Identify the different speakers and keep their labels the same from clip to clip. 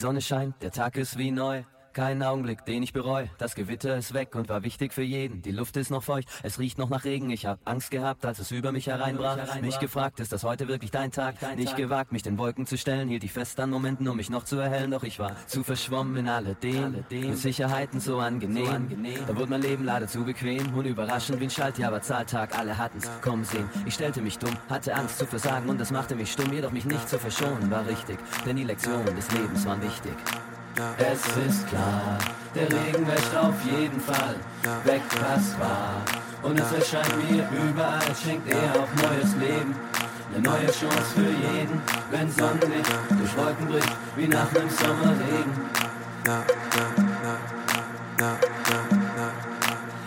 Speaker 1: Sonne scheint, der Tag ist wie neu. Kein Augenblick, den ich bereue. Das Gewitter ist weg und war wichtig für jeden. Die Luft ist noch feucht, es riecht noch nach Regen. Ich hab Angst gehabt, als es über mich hereinbrach. Mich gefragt, ist das heute wirklich dein Tag? Nicht gewagt, mich den Wolken zu stellen. Hielt ich fest an Momenten, um mich noch zu erhellen. Doch ich war zu verschwommen in alledem. Mit Sicherheiten so angenehm. Da wurde mein Leben leider zu bequem. Und überraschend wie ein Schaltjahr Zahltag. Alle hatten's kommen sehen. Ich stellte mich dumm, hatte Angst zu versagen und das machte mich stumm. Jedoch mich nicht zu verschonen war richtig. Denn die Lektionen des Lebens waren wichtig. Es ist klar, der Regen wäscht auf jeden Fall weg, was war. Und es erscheint mir überall, schenkt er auch neues Leben. Eine neue Chance für jeden, wenn Sonnenlicht durch Wolken bricht, wie nach einem Sommerregen.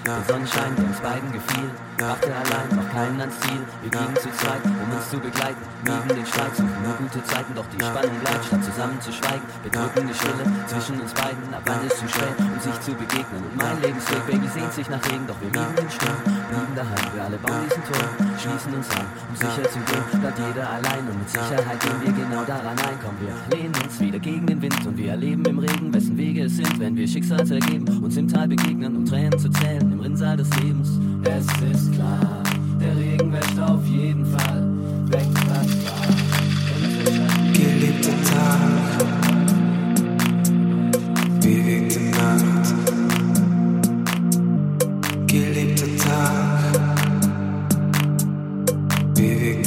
Speaker 1: Der Sonnenschein, der uns beiden gefiel, brachte allein noch keinen ans Ziel. Wir gingen zu zweit, um uns zu begleiten, mieden den Streit, suchen nur gute Zeiten, doch die Spannung bleibt, statt zusammen zu schweigen. Bedrückende Stille zwischen uns beiden, ab wann ist zu spät, um sich zu begegnen. Und mein Lebensweg, Baby, sehnt sich nach Regen, doch wir mieden den Sturm, blieben daheim. Wir alle bauen diesen Turm, schließen uns an, um sicher zu gehen, bleibt jeder allein und mit Sicherheit gehen wir genau daran ein. Kommen wir lehnen uns wieder gegen den Wind und wir erleben im Regen, wessen Wege es sind, wenn wir Schicksals ergeben, uns im Tal begegnen, um Tränen zu zählen, im Rinnsal des Lebens. Es ist klar, der Regen wäscht auf jeden Fall weg, was war.
Speaker 2: Geliebter Tag, bewegte Nacht. Geliebter Tag, bewegte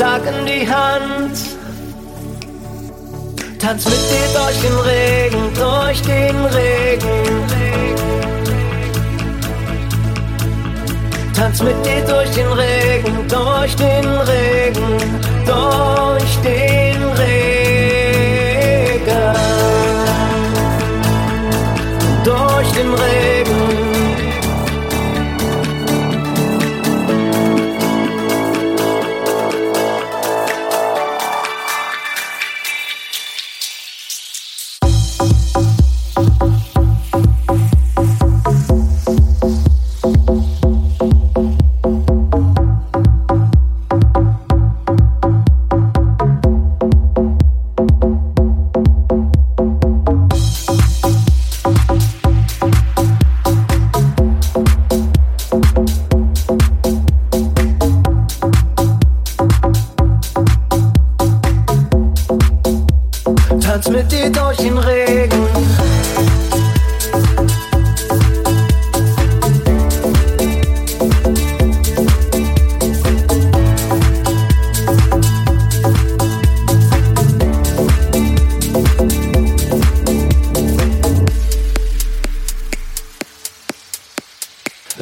Speaker 2: Tag in die Hand. Tanz mit dir
Speaker 3: durch den Regen, durch den Regen. Tanz mit dir durch den Regen, durch den Regen, durch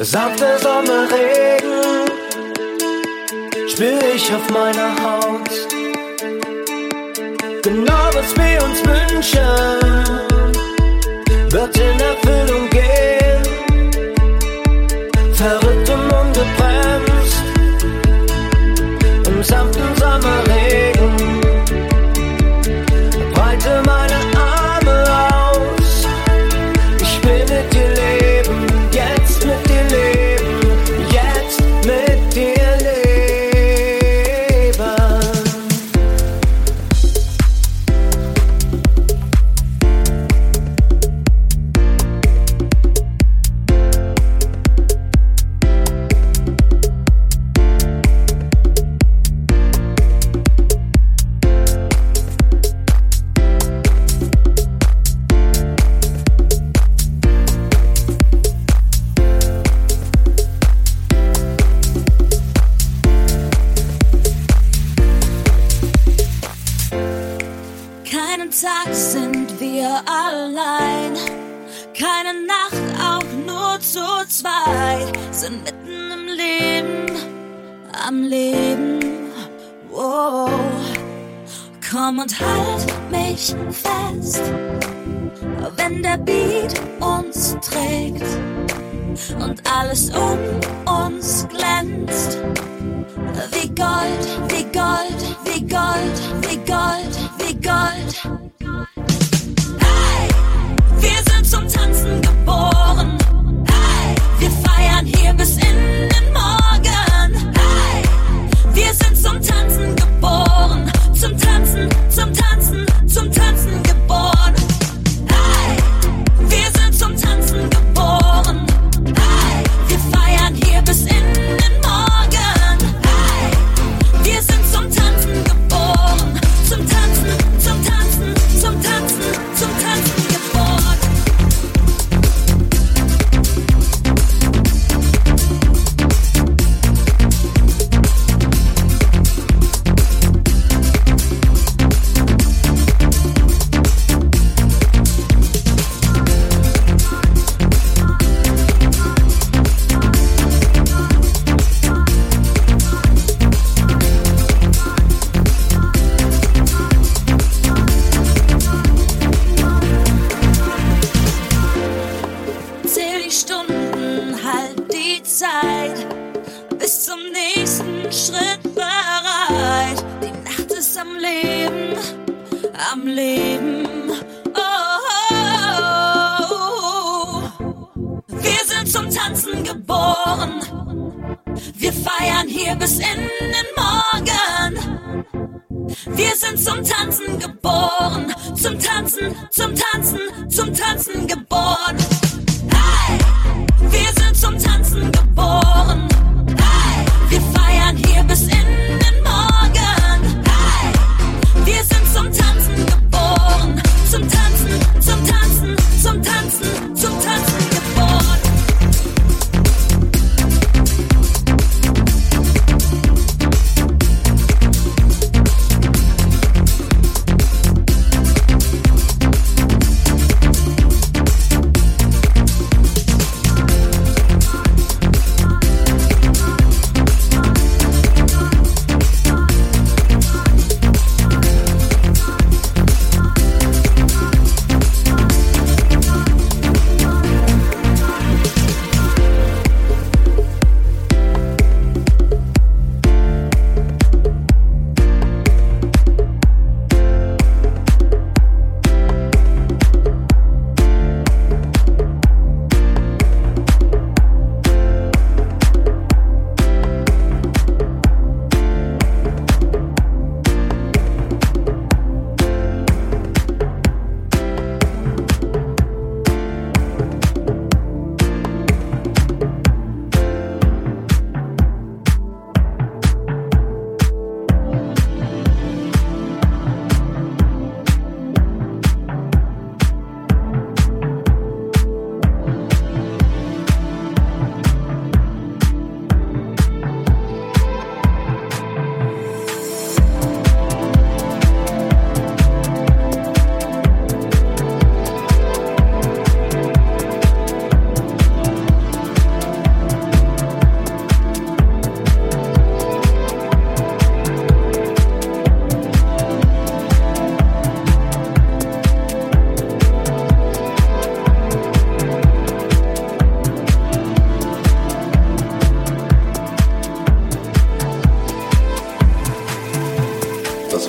Speaker 3: Sanfte Sommerregen spür ich auf meiner Haut. Genau was wir uns wünschen, wird in Erfüllung
Speaker 4: gehen.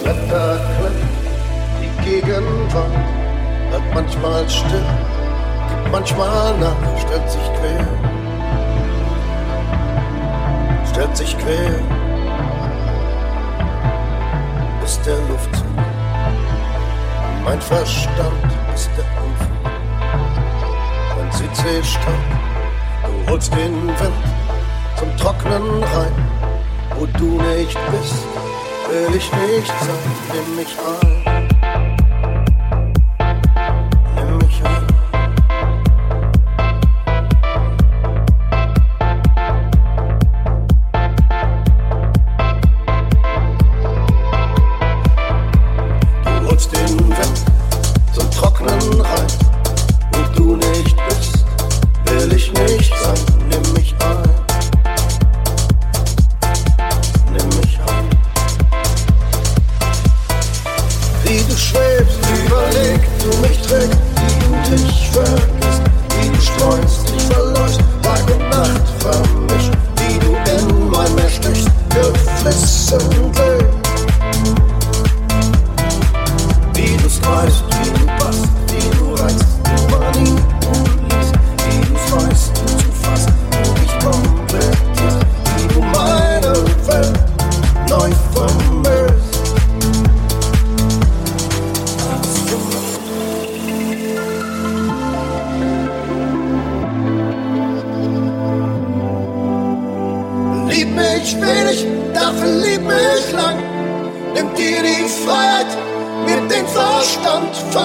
Speaker 4: Wetter klemmt, die Gegenwart bleibt manchmal still, gibt manchmal nach, stellt sich quer, stellt sich quer, ist der Luftzug, mein Verstand ist der Unfug, mein CC-Stand, du holst den Wind zum Trocknen rein, wo du nicht bist will ich nicht sein, nimm mich
Speaker 5: an.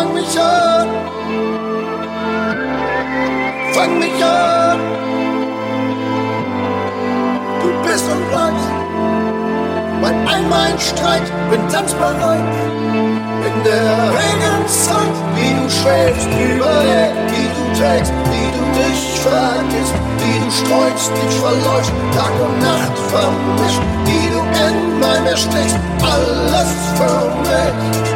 Speaker 5: Fang mich an. Fang mich an. Du bist und bleibst mein Einmal Streit, bin tanzbereit. In der engen Zeit, wie du schwebst, überleg, wie du trägst, wie du dich vergisst, wie du streust, dich verläufst, Tag und Nacht vermischt, wie du in mein Meer stichst, alles für.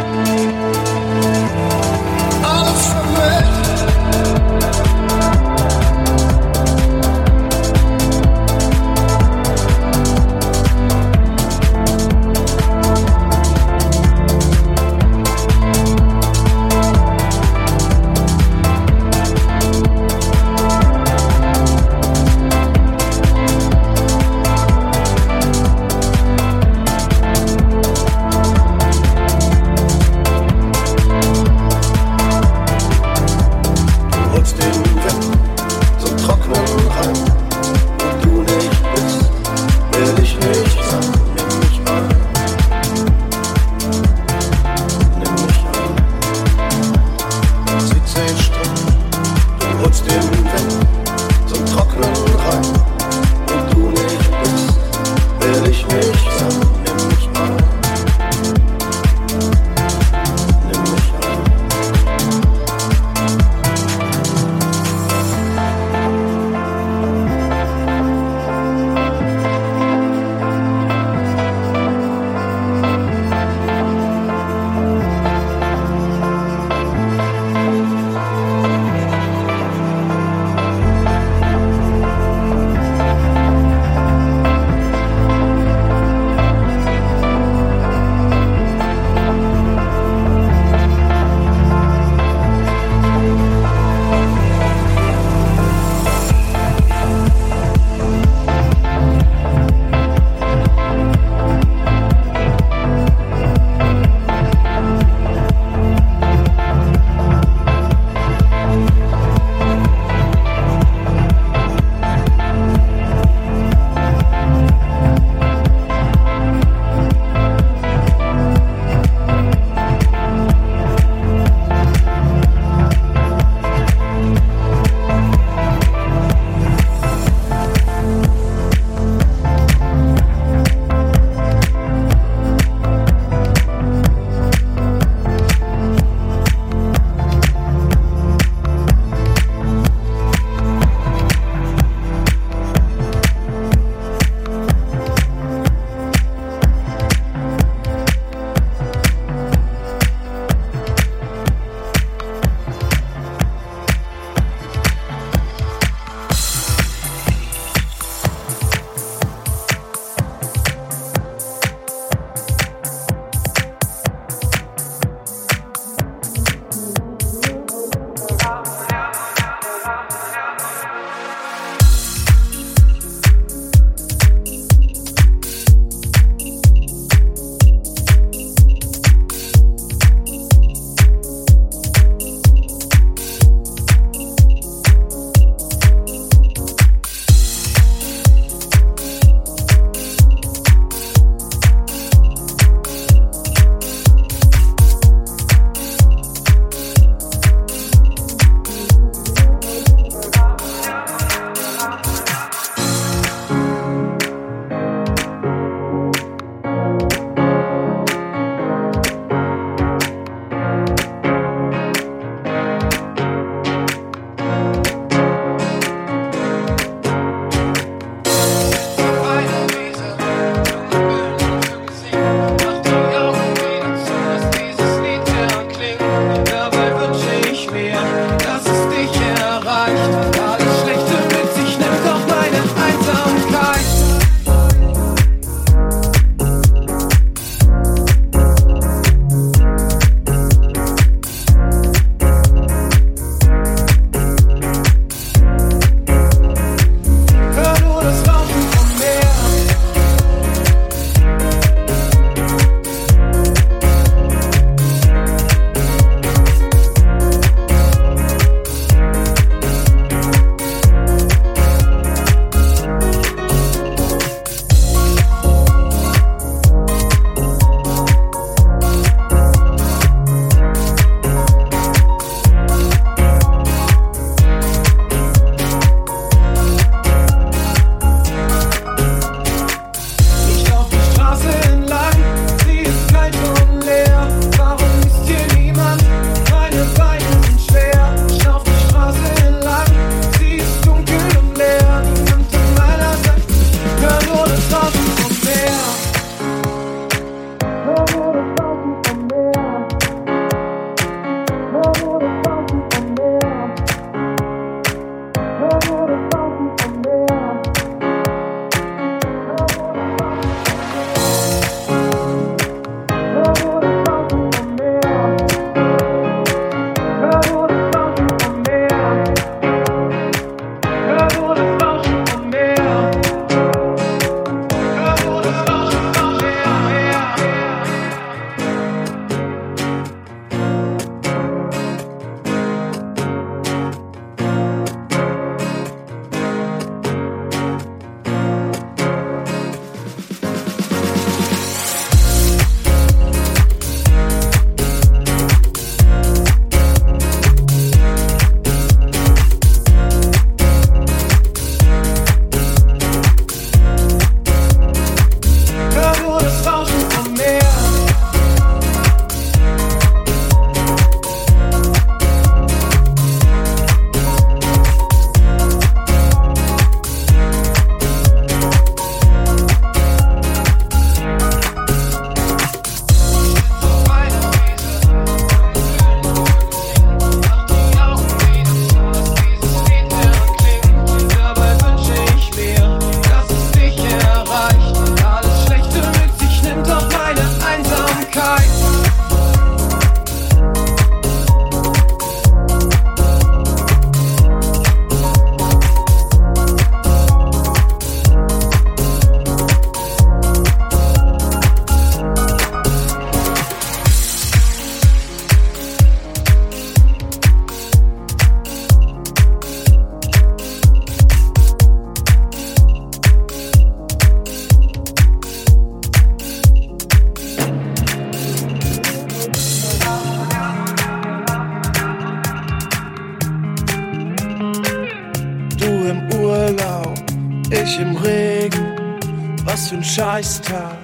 Speaker 6: Scheißtag.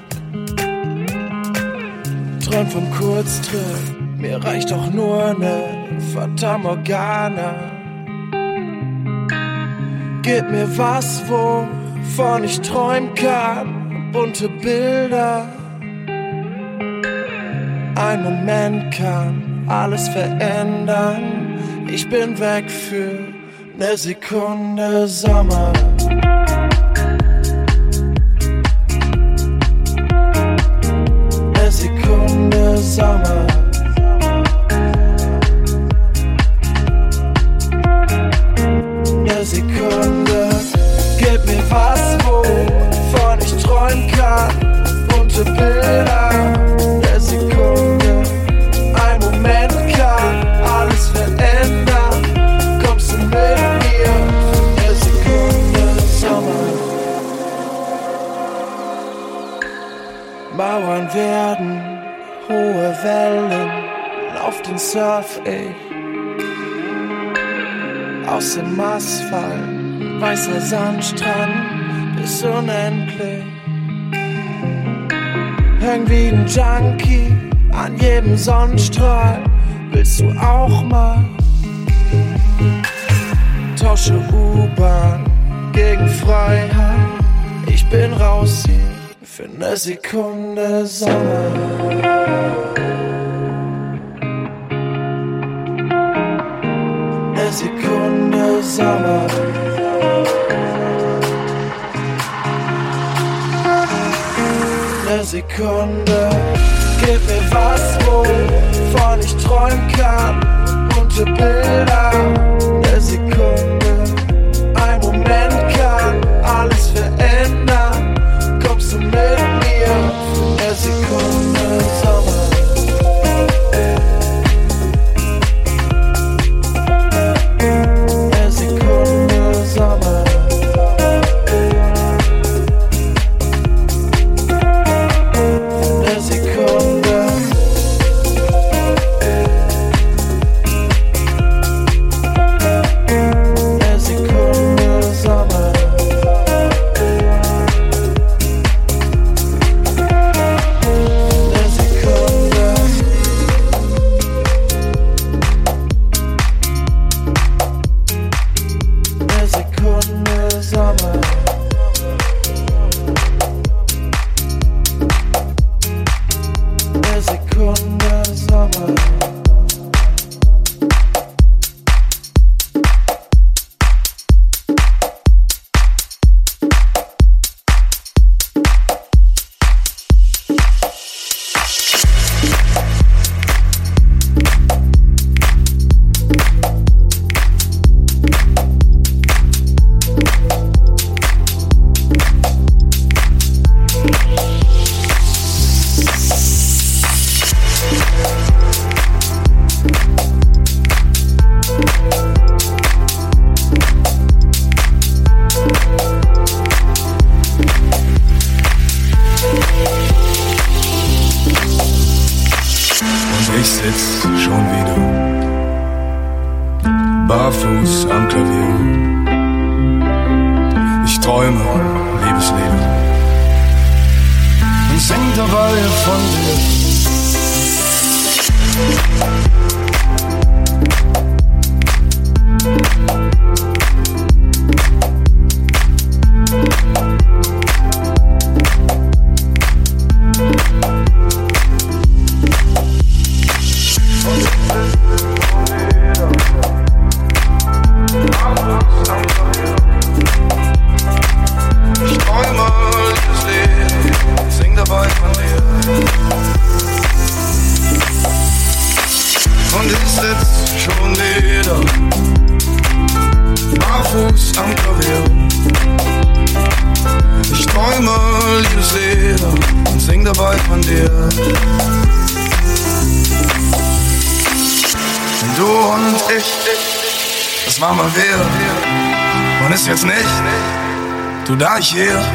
Speaker 6: Träum vom Kurztrip, mir reicht doch nur ne Fata Morgana. Gib mir was, wovon ich träumen kann, bunte Bilder. Ein Moment kann alles verändern. Ich bin weg für ne Sekunde Sommer. weißer Sandstrand bis unendlich. Häng wie ein Junkie an jedem Sonnenstrahl. Willst du auch mal? Tausche U-Bahn gegen Freiheit. Ich bin raus hier für eine Sekunde Sommer. to bed. yeah.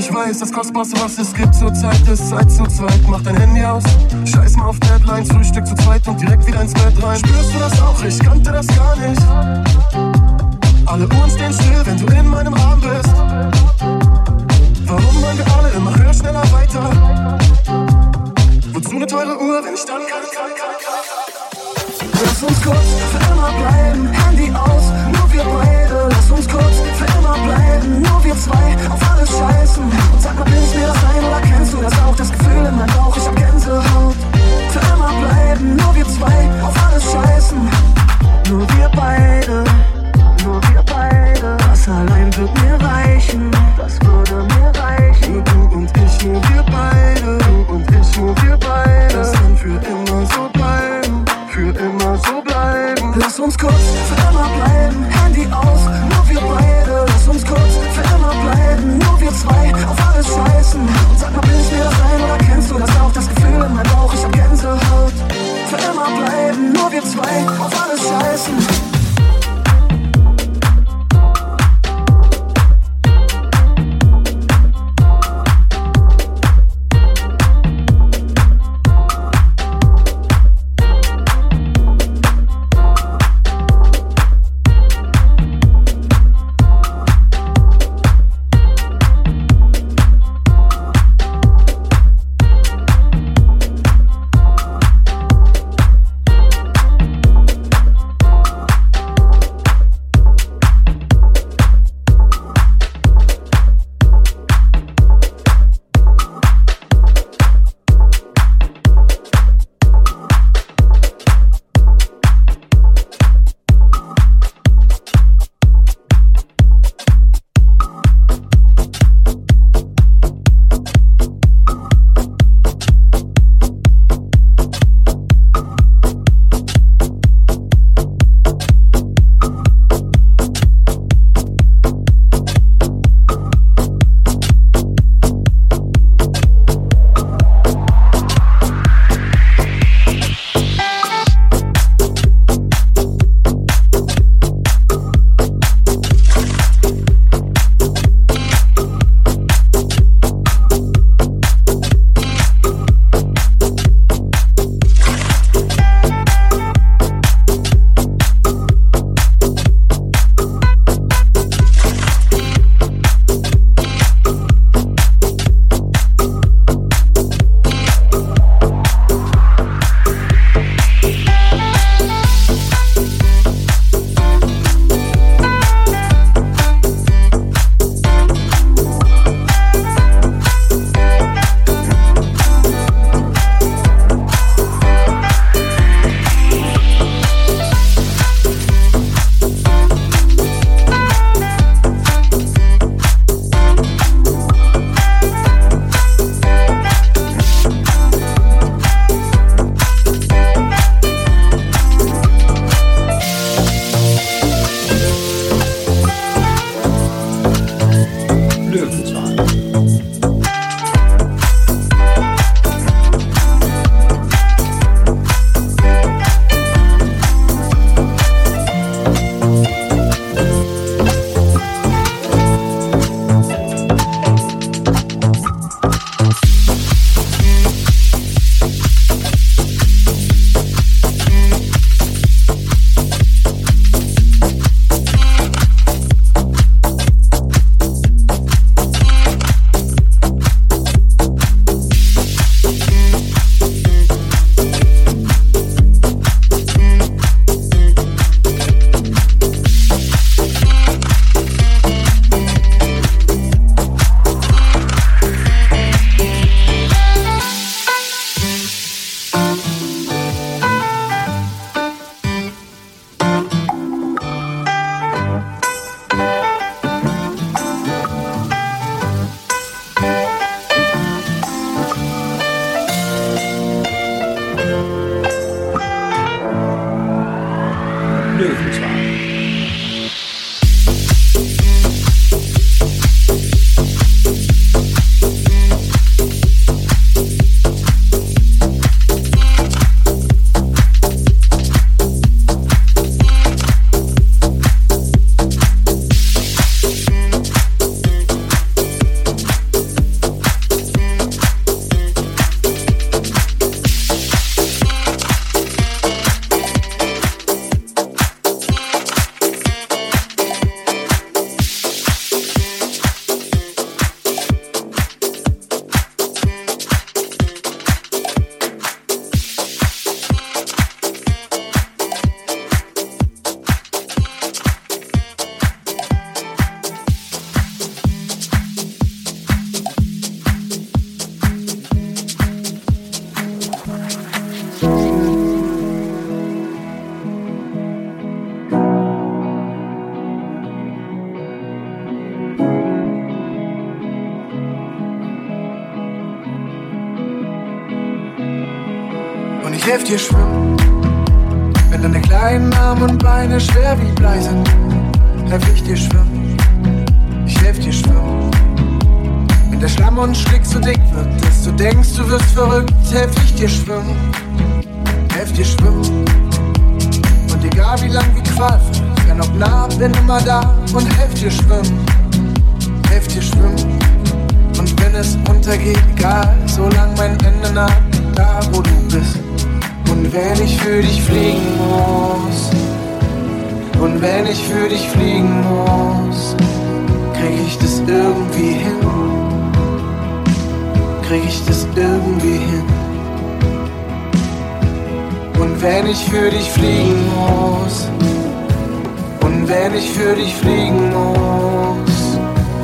Speaker 6: Ich
Speaker 7: weiß, das Kostbarste, was es gibt zur Zeit ist Zeit zu zweit. Mach dein Handy aus, scheiß mal auf Deadlines, Frühstück zu zweit und direkt wieder ins Bett rein. Spürst du das auch? Ich kannte das gar nicht. Alle Uhren stehen still, wenn du in meinem Arm bist. Warum wollen wir alle immer höher, schneller, weiter? Wozu eine teure Uhr, wenn ich dann kann, kann, kann, kann?
Speaker 8: Lass uns kurz für immer bleiben, Handy aus, nur wir beide. Lass uns kurz für immer bleiben, nur wir zwei, auf alles scheißen. Und sag mal, bin ich mir das ein oder kennst du das auch? Das Gefühl in meinem Bauch, ich hab Gänsehaut. Für immer bleiben, nur wir zwei, auf alles scheißen. Nur wir beide, nur wir beide. Das allein wird mir reichen, das würde mir reichen.
Speaker 7: Nur du und ich, nur
Speaker 9: wenn ich für dich fliegen muss. Und wenn ich für dich fliegen muss,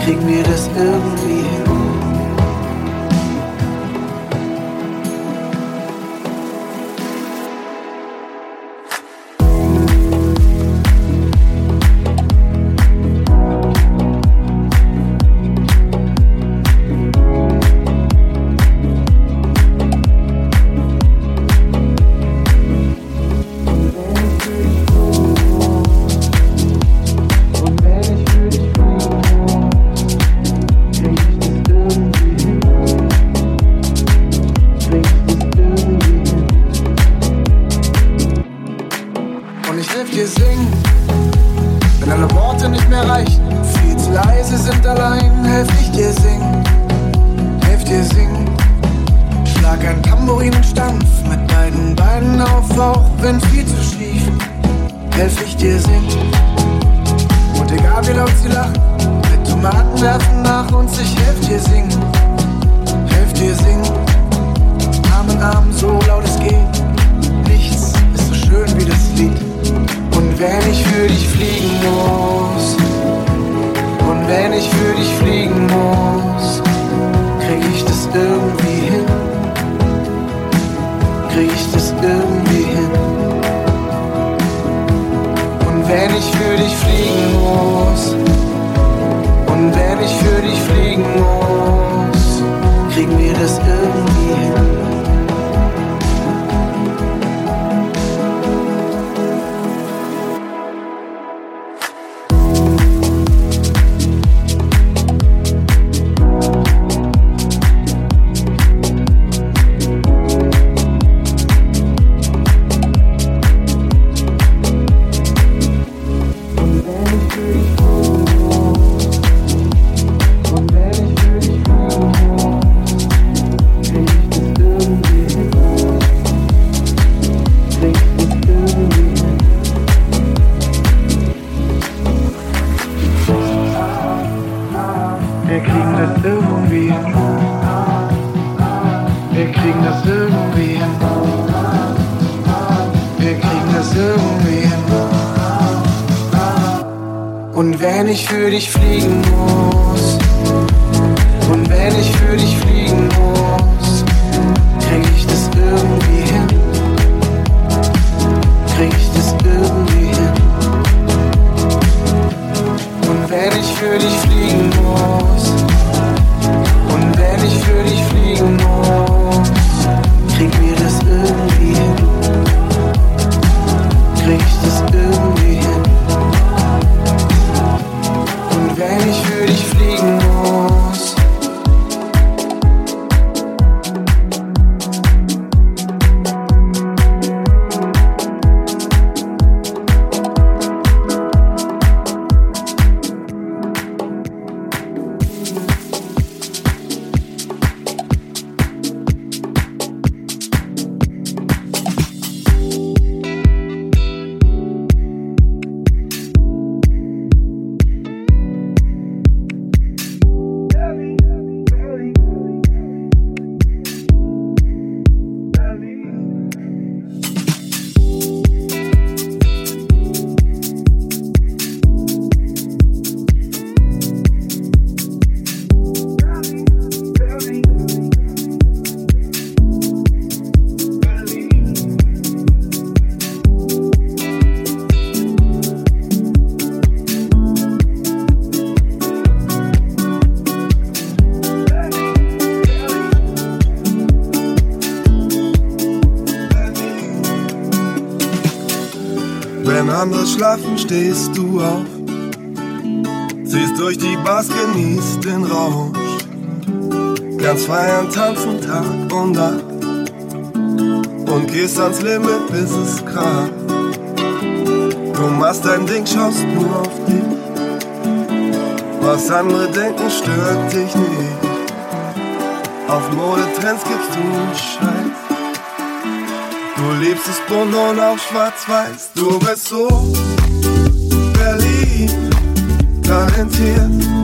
Speaker 9: kriegen wir das irgendwie
Speaker 10: Schlafen stehst du auf, ziehst durch die Bars, genießt den Rausch. Ganz feiern, tanzen Tag und Nacht und gehst ans Limit, bis es kracht. Du machst dein Ding, schaust nur auf dich. Was andere denken, stört dich nicht. Auf Modetrends gibst du einen Scheiß. Du liebst es bunt und auch schwarz-weiß. Du bist so verliebt, talentiert.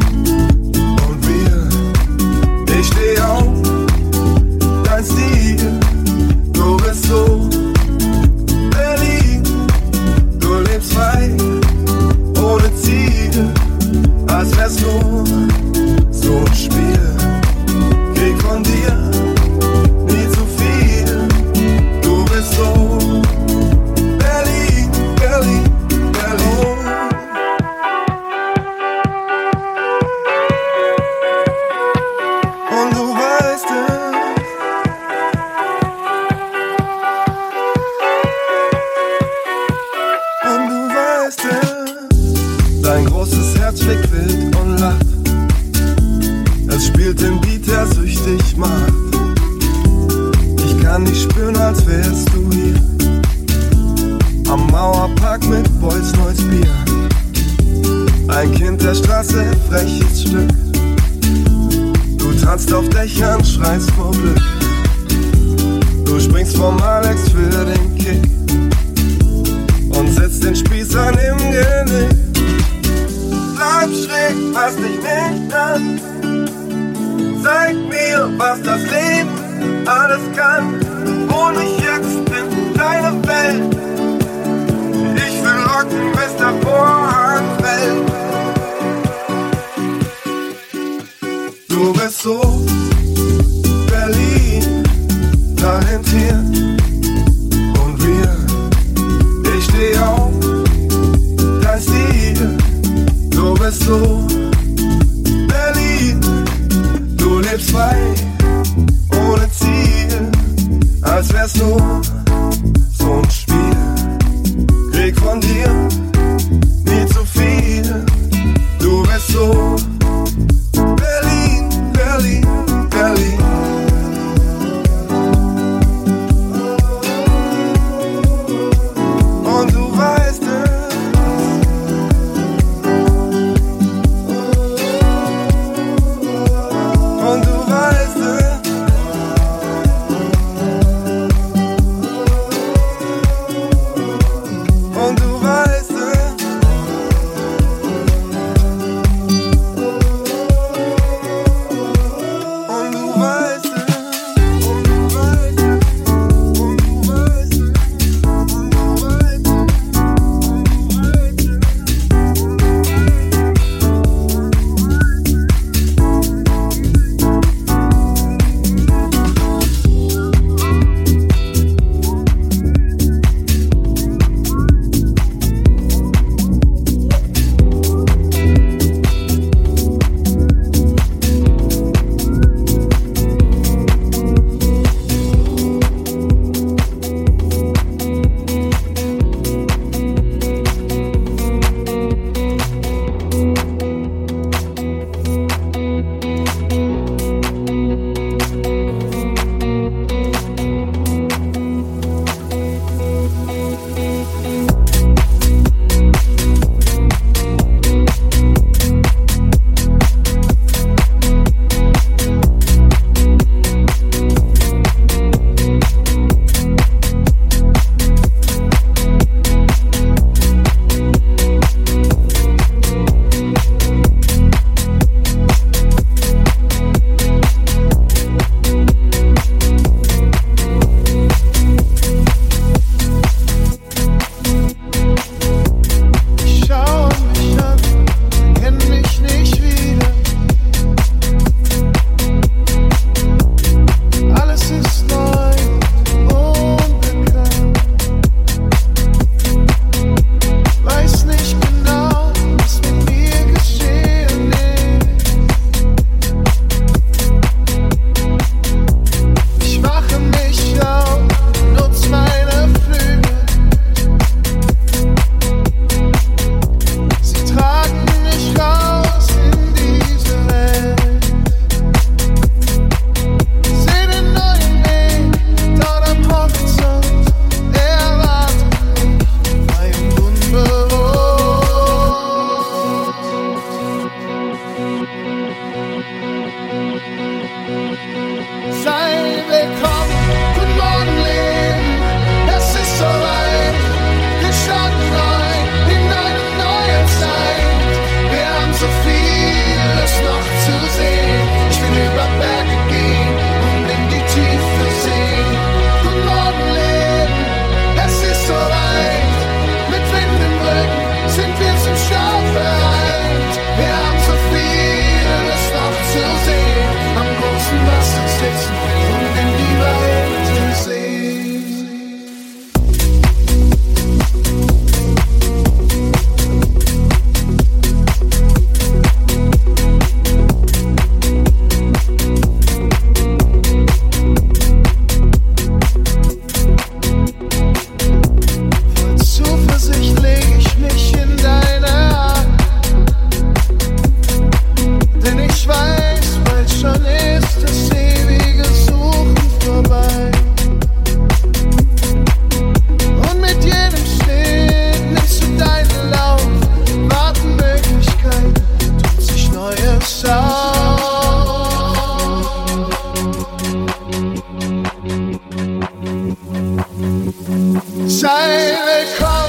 Speaker 11: Shine a cross.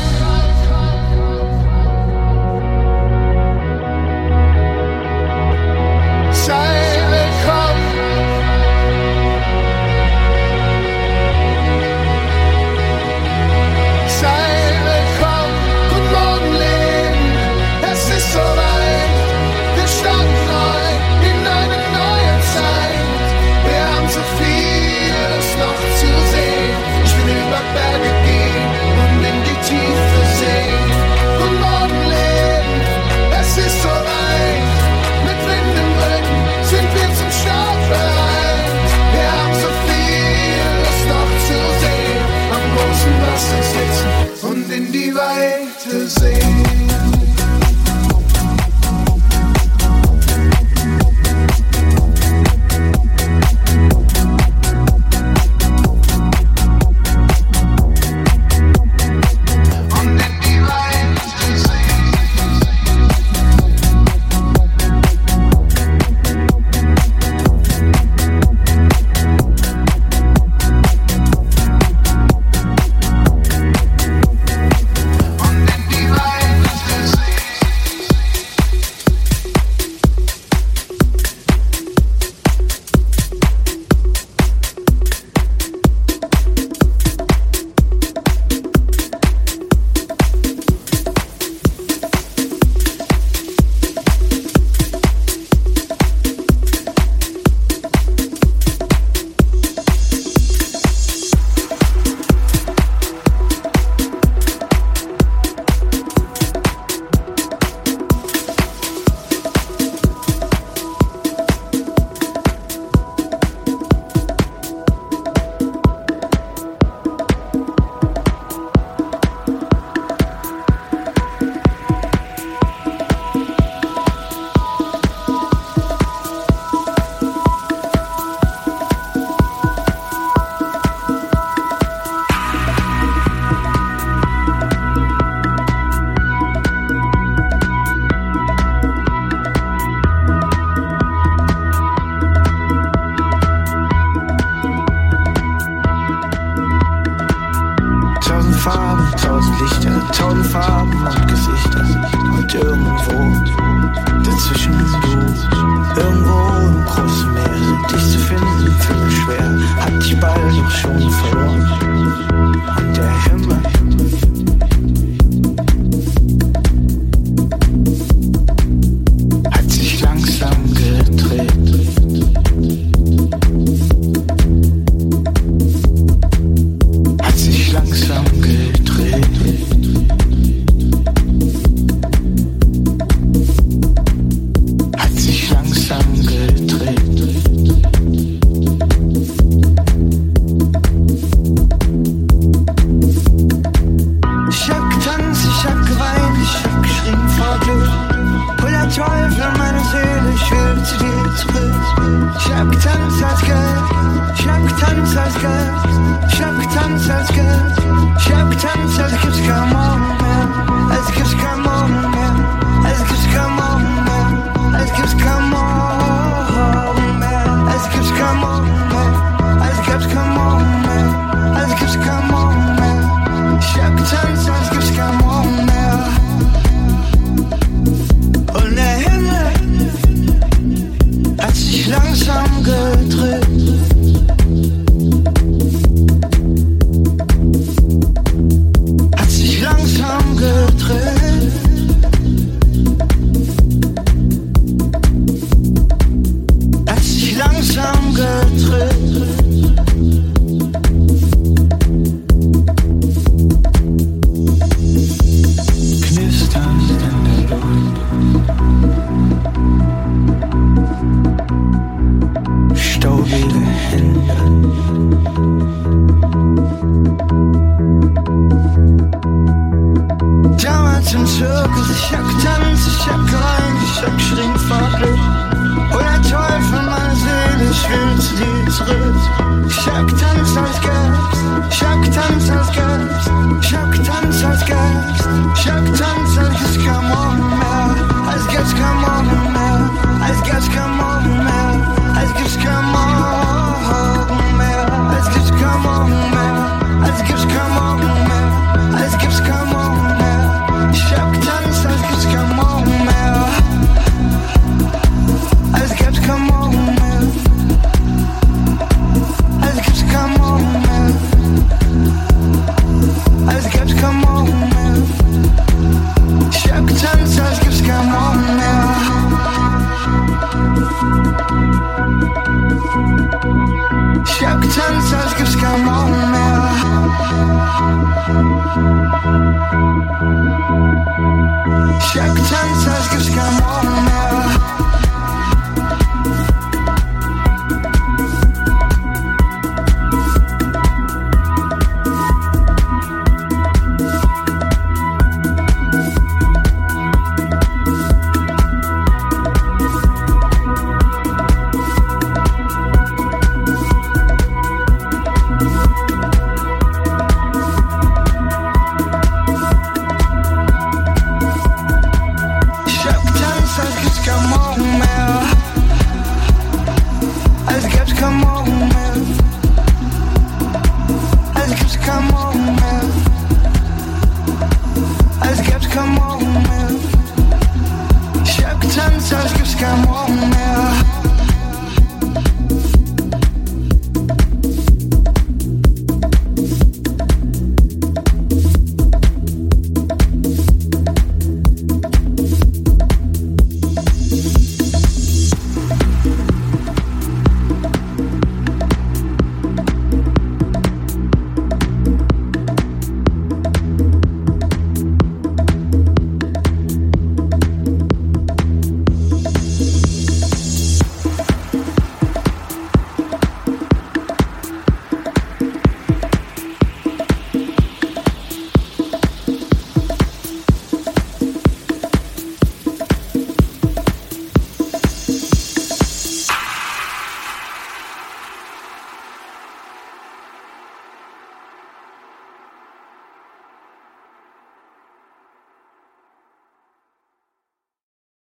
Speaker 11: Chaque time ça, give kiffe ce qu'un